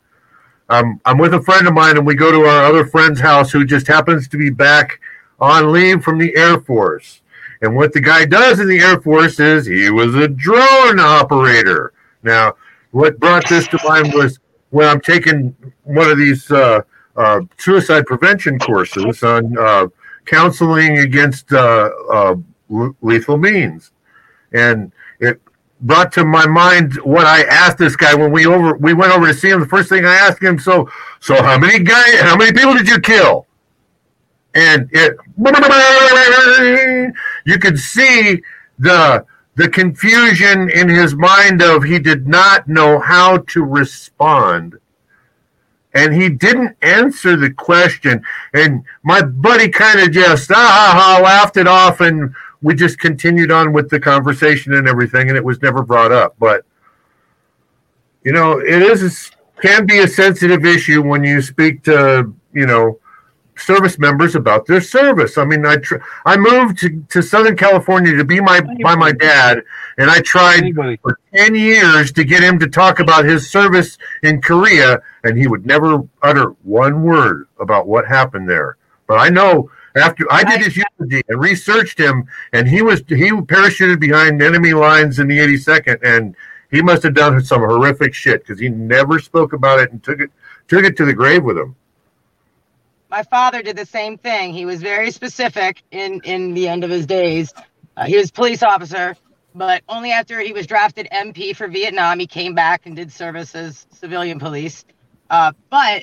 Um, I'm with a friend of mine, and we go to our other friend's house who just happens to be back on leave from the Air Force. And what the guy does in the Air Force is he was a drone operator. Now, what brought this to mind was when I'm taking one of these uh, uh, suicide prevention courses on uh, counseling against uh, uh, lethal means, and it brought to my mind what I asked this guy when we over we went over to see him. The first thing I asked him, so so how many guy how many people did you kill? And it you could see the the confusion in his mind of he did not know how to respond and he didn't answer the question. And my buddy kind of just ah, laughed it off, and we just continued on with the conversation and everything, and it was never brought up. But you know, it is can be a sensitive issue when you speak to you know service members about their service. I mean, I tr- I moved to, to Southern California to be my by my dad, and I tried Anybody. for ten years to get him to talk about his service in Korea, and he would never utter one word about what happened there. But I know after I did his eulogy and researched him, and he was he parachuted behind enemy lines in the 82nd, and he must have done some horrific shit because he never spoke about it and took it took it to the grave with him my father did the same thing. He was very specific in in the end of his days. Uh, he was police officer, but only after he was drafted MP for Vietnam, he came back and did service as civilian police. Uh, but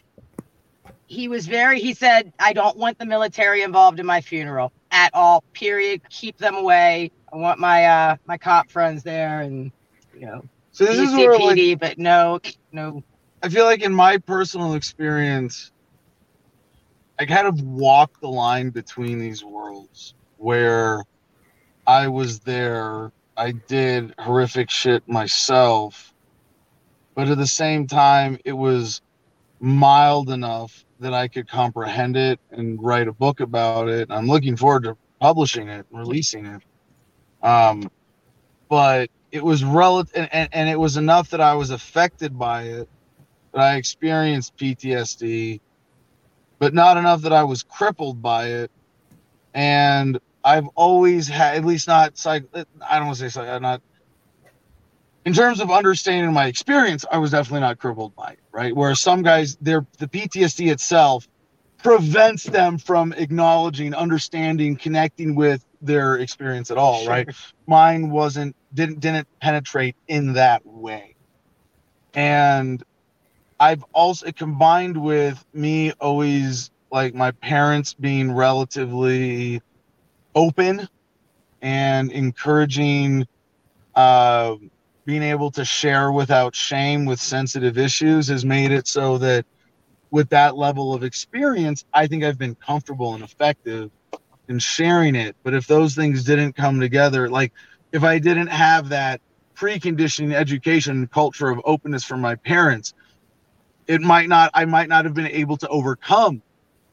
he was very. He said, "I don't want the military involved in my funeral at all. Period. Keep them away. I want my uh my cop friends there, and you know." So this is where like, but no, no. I feel like in my personal experience, I kind of walked the line between these worlds where I was there, I did horrific shit myself, but at the same time, it was mild enough that I could comprehend it and write a book about it. I'm looking forward to publishing it, releasing it. Um, but it was relative, and, and, and it was enough that I was affected by it. That I experienced PTSD but not enough that I was crippled by it. And I've always had, at least not psych. I don't want to say psych, not in terms of understanding my experience. I was definitely not crippled by it, right? Whereas some guys, their the PTSD itself prevents them from acknowledging, understanding, connecting with their experience at all, right? Mine wasn't didn't didn't penetrate in that way, and I've also combined with me always like my parents being relatively open and encouraging uh, being able to share without shame with sensitive issues has made it so that with that level of experience, I think I've been comfortable and effective in sharing it. But if those things didn't come together, like if I didn't have that preconditioning education culture of openness from my parents, it might not i might not have been able to overcome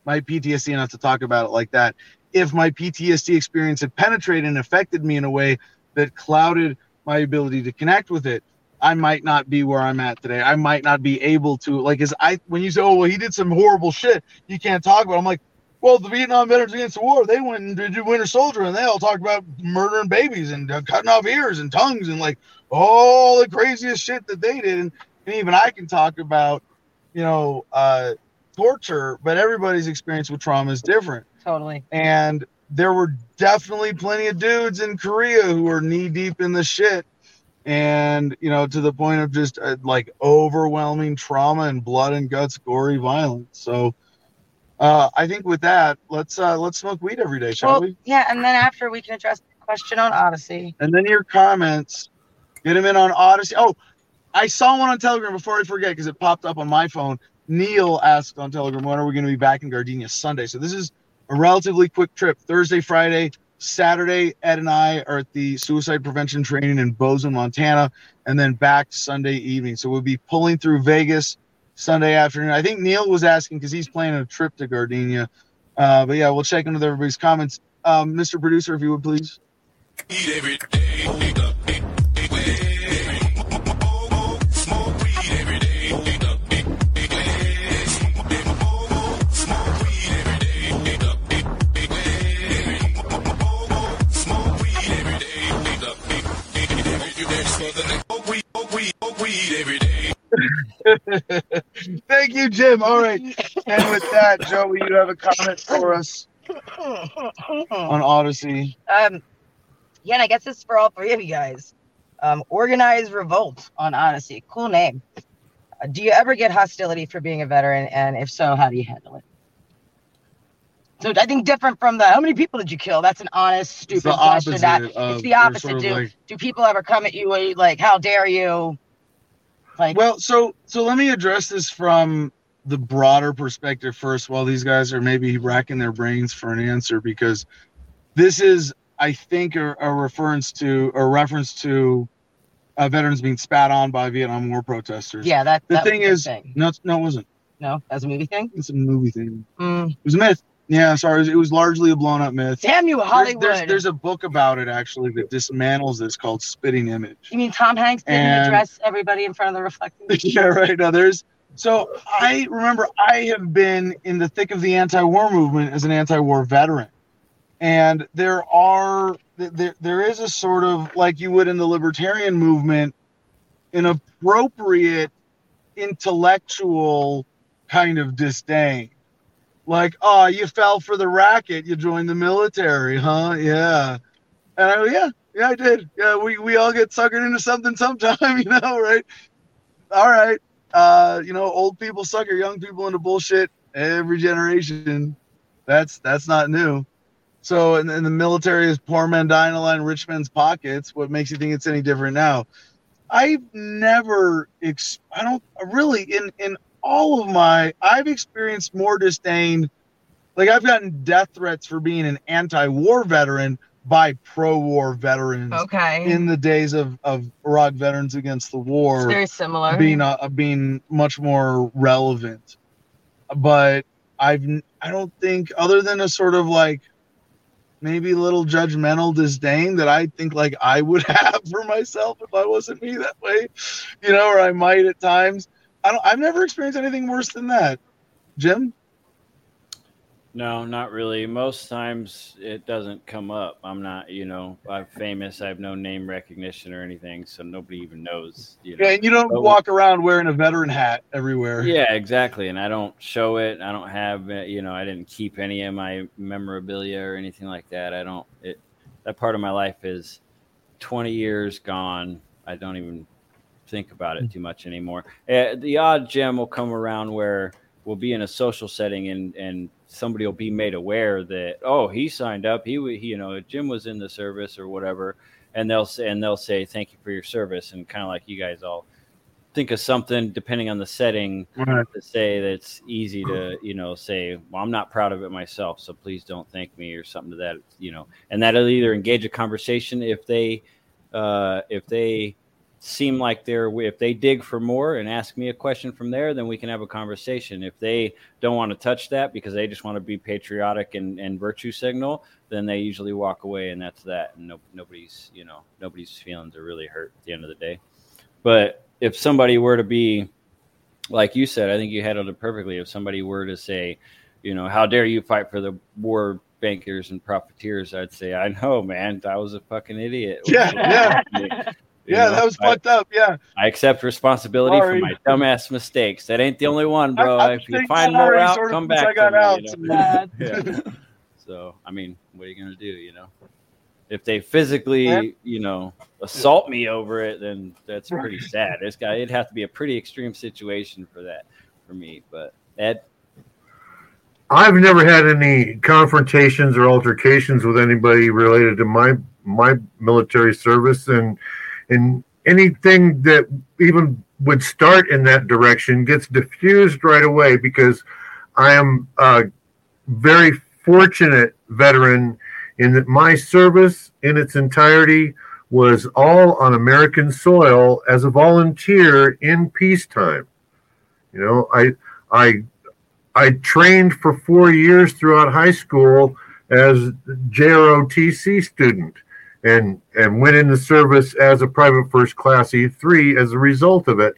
my ptsd enough to talk about it like that if my ptsd experience had penetrated and affected me in a way that clouded my ability to connect with it i might not be where i'm at today i might not be able to like as i when you say oh well he did some horrible shit you can't talk about it. i'm like well the vietnam veterans against the war they went and did winter soldier and they all talked about murdering babies and uh, cutting off ears and tongues and like all the craziest shit that they did and, and even i can talk about you know, uh, torture, but everybody's experience with trauma is different. Totally. And there were definitely plenty of dudes in Korea who were knee deep in the shit. And, you know, to the point of just uh, like overwhelming trauma and blood and guts, gory violence. So, uh, I think with that, let's uh, let's smoke weed every day, shall well, we? Yeah, and then after we can address the question on Odysee. And then your comments, get them in on Odysee. Oh, I saw one on Telegram before I forget because it popped up on my phone. Neil asked on Telegram, when are we going to be back in Gardena Sunday? So this is a relatively quick trip. Thursday, Friday, Saturday, Ed and I are at the suicide prevention training in Bozeman, Montana, and then back Sunday evening. So we'll be pulling through Vegas Sunday afternoon. I think Neil was asking because he's planning a trip to Gardena. Uh, but yeah, we'll check in with everybody's comments. Um, Mr. Producer, if you would please. Thank you, Jim. All right. And with that, Joey, you have a comment for us on Odysee. Um, yeah, and I guess this is for all three of you guys. Um, organized revolt on Odysee. Cool name. Uh, do you ever get hostility for being a veteran? And if so, how do you handle it? So I think different from the how many people did you kill? That's an honest, stupid question. That it's the opposite. Do like, do people ever come at you like, how dare you? Like, well, so so let me address this from the broader perspective first, while these guys are maybe racking their brains for an answer, because this is, I think, a, a reference to a reference to uh, veterans being spat on by Vietnam War protesters. Yeah, that. The that thing is, thing. no, no, it wasn't. No, that's a movie thing. It's a movie thing. Mm. It was a myth. Yeah, sorry, it was, it was, largely a blown up myth. Damn you, Hollywood! There's, there's, there's, a book about it actually that dismantles this called Spitting Image. You mean Tom Hanks didn't and, address everybody in front of the reflecting? yeah, right. Now there's so I remember I have been in the thick of the anti-war movement as an anti-war veteran, and there are there there is a sort of like you would in the libertarian movement, an appropriate intellectual kind of disdain like, oh, you fell for the racket. You joined the military, huh? Yeah. And I go, yeah, yeah, I did. Yeah, we, we all get suckered into something sometime, you know, right? All right. Uh, you know, old people sucker young people into bullshit every generation. That's that's not new. So, and, and the military is poor men dying to line rich men's pockets. What makes you think it's any different now? I've never, ex- I don't really, in in all of my I've experienced more disdain. Like I've gotten death threats for being an anti-war veteran by pro-war veterans. Okay. In the days of of Iraq Veterans Against the War, it's very similar. Being a, being much more relevant, but I've I don't think other than a sort of like maybe a little judgmental disdain that I think like I would have for myself if I wasn't me that way, you know, or I might at times. I don't. I've never experienced anything worse than that. Jim. No, not really. Most times it doesn't come up. I'm not, you know, I'm famous. I have no name recognition or anything, so nobody even knows. You know? Yeah, and you don't but walk around wearing a veteran hat everywhere. Yeah, exactly. And I don't show it. I don't have, you know, I didn't keep any of my memorabilia or anything like that. I don't. It that part of my life is 20 years gone. I don't even think about it too much anymore. Uh, the odd gem will come around where we'll be in a social setting and and somebody will be made aware that oh he signed up. He, he you know Jim was in the service or whatever. And they'll say and they'll say thank you for your service. And kind of like you guys all think of something depending on the setting right. to say that's easy to you know say well i'm not proud of it myself so please don't thank me or something to that you know. And that'll either engage a conversation if they uh if they seem like they're if they dig for more and ask me a question from there then we can have a conversation. If they don't want to touch that because they just want to be patriotic and, and virtue signal then they usually walk away and that's that. And no, nobody's you know nobody's feelings are really hurt at the end of the day. But if somebody were to be like you said i think you handled it perfectly. If somebody were to say you know how dare you fight for the war bankers and profiteers i'd say i know man. I was a fucking idiot yeah yeah yeah, know, that was fucked I, up. Yeah. I accept responsibility sorry. for my dumbass mistakes. That ain't the only one, bro. I, if you find more out, come back. I got me, out. You know? yeah. so, I mean, what are you going to do, you know? If they physically, yeah. you know, assault me over it, then that's pretty sad. This guy, it'd have to be a pretty extreme situation for that, for me. But Ed, I've never had any confrontations or altercations with anybody related to my my military service, and and anything that even would start in that direction gets diffused right away because I am a very fortunate veteran in that my service in its entirety was all on American soil as a volunteer in peacetime. You know, I I I trained for four years throughout high school as JROTC student and and went into service as a private first class E3 as a result of it.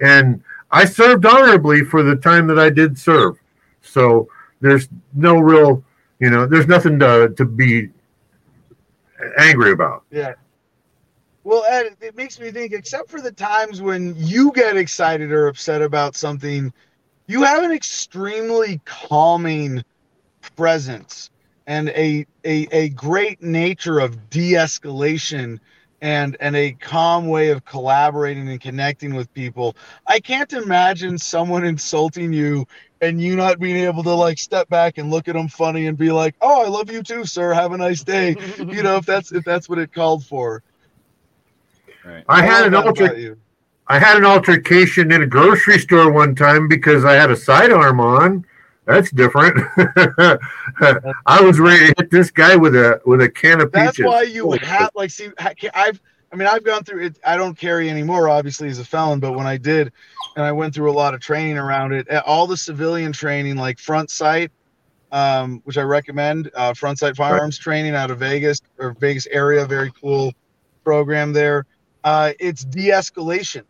And I served honorably for the time that I did serve. So there's no real, you know, there's nothing to to be angry about. Yeah. Well, Ed, it makes me think, except for the times when you get excited or upset about something, you have an extremely calming presence and a, a, a great nature of de-escalation and and a calm way of collaborating and connecting with people. I can't imagine someone insulting you and you not being able to like step back and look at them funny and be like, "Oh, I love you too, sir. Have a nice day." you know, if that's if that's what it called for. Right. I, I had an alter- I had an altercation in a grocery store one time because I had a sidearm on. That's different. I was ready to hit this guy with a with a can of peaches. That's why you would have like see I've I mean I've gone through it. I don't carry anymore, obviously, as a felon. But when I did, and I went through a lot of training around it, all the civilian training, like front sight, um, which I recommend, uh, front sight firearms right. training out of Vegas or Vegas area, very cool program there. Uh, it's de-escalation.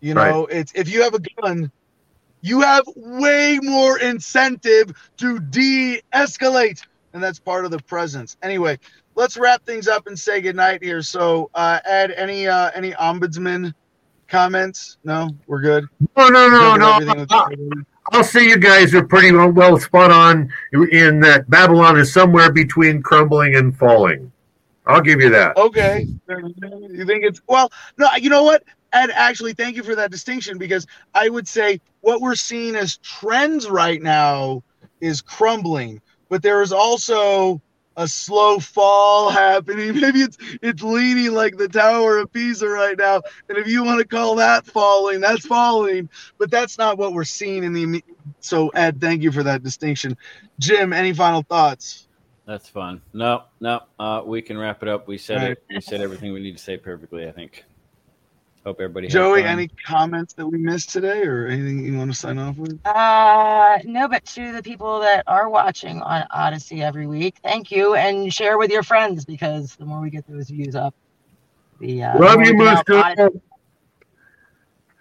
You know, right. it's if you have a gun you have way more incentive to de escalate. And that's part of the presence. Anyway, let's wrap things up and say goodnight here. So, uh, Ed, any uh, any ombudsman comments? No, we're good. No, no, no, no. I'll say you guys are pretty well, well spot on in that Babylon is somewhere between crumbling and falling. I'll give you that. Okay. You think it's well? No, you know what? And actually, thank you for that distinction because I would say what we're seeing as trends right now is crumbling, but there is also a slow fall happening. Maybe it's it's leaning like the Tower of Pisa right now. And if you want to call that falling, that's falling. But that's not what we're seeing in the. So Ed, thank you for that distinction. Jim, any final thoughts? That's fun. No, no, uh, we can wrap it up. We said right. it. We said everything we need to say perfectly. I think. Hope everybody. Joey, any comments that we missed today, or anything you want to sign off with? Uh, no, but to the people that are watching on Odysee every week, thank you, and share with your friends because the more we get those views up, the uh, love you, Mister.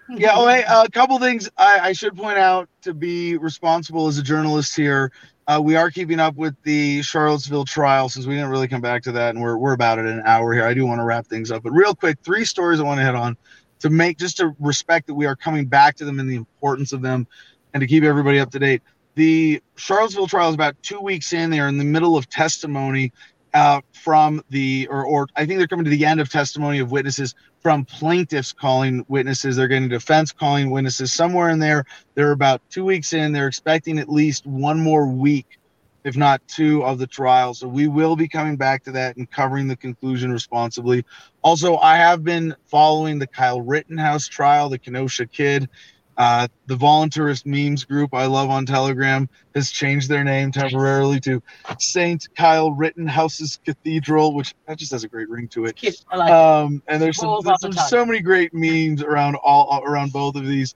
Yeah, oh, hey, a couple things I, I, should point out to be responsible as a journalist here. Uh, we are keeping up with the Charlottesville trial since we didn't really come back to that, and we're, we're about at an hour here. I do want to wrap things up, but real quick, three stories I want to hit on to make just to respect that we are coming back to them and the importance of them, and to keep everybody up to date. The Charlottesville trial is about two weeks in. They are in the middle of testimony uh, from the, or, or I think they're coming to the end of testimony of witnesses from plaintiffs calling witnesses. They're getting defense calling witnesses. Somewhere in there, they're about two weeks in. They're expecting at least one more week, if not two, of the trial. So we will be coming back to that and covering the conclusion responsibly. Also, I have been following the Kyle Rittenhouse trial, the Kenosha kid. Uh, the voluntarist memes group I love on Telegram has changed their name temporarily to Saint Kyle Rittenhouse's Cathedral, which that just has a great ring to it. Like um, and there's some, there's so many great memes around all around both of these,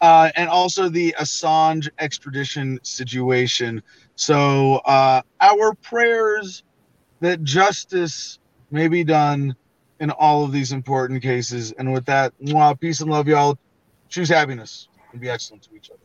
uh, and also the Assange extradition situation. So uh, our prayers that justice may be done in all of these important cases. And with that, mwah, peace and love, y'all choose happiness and be excellent to each other.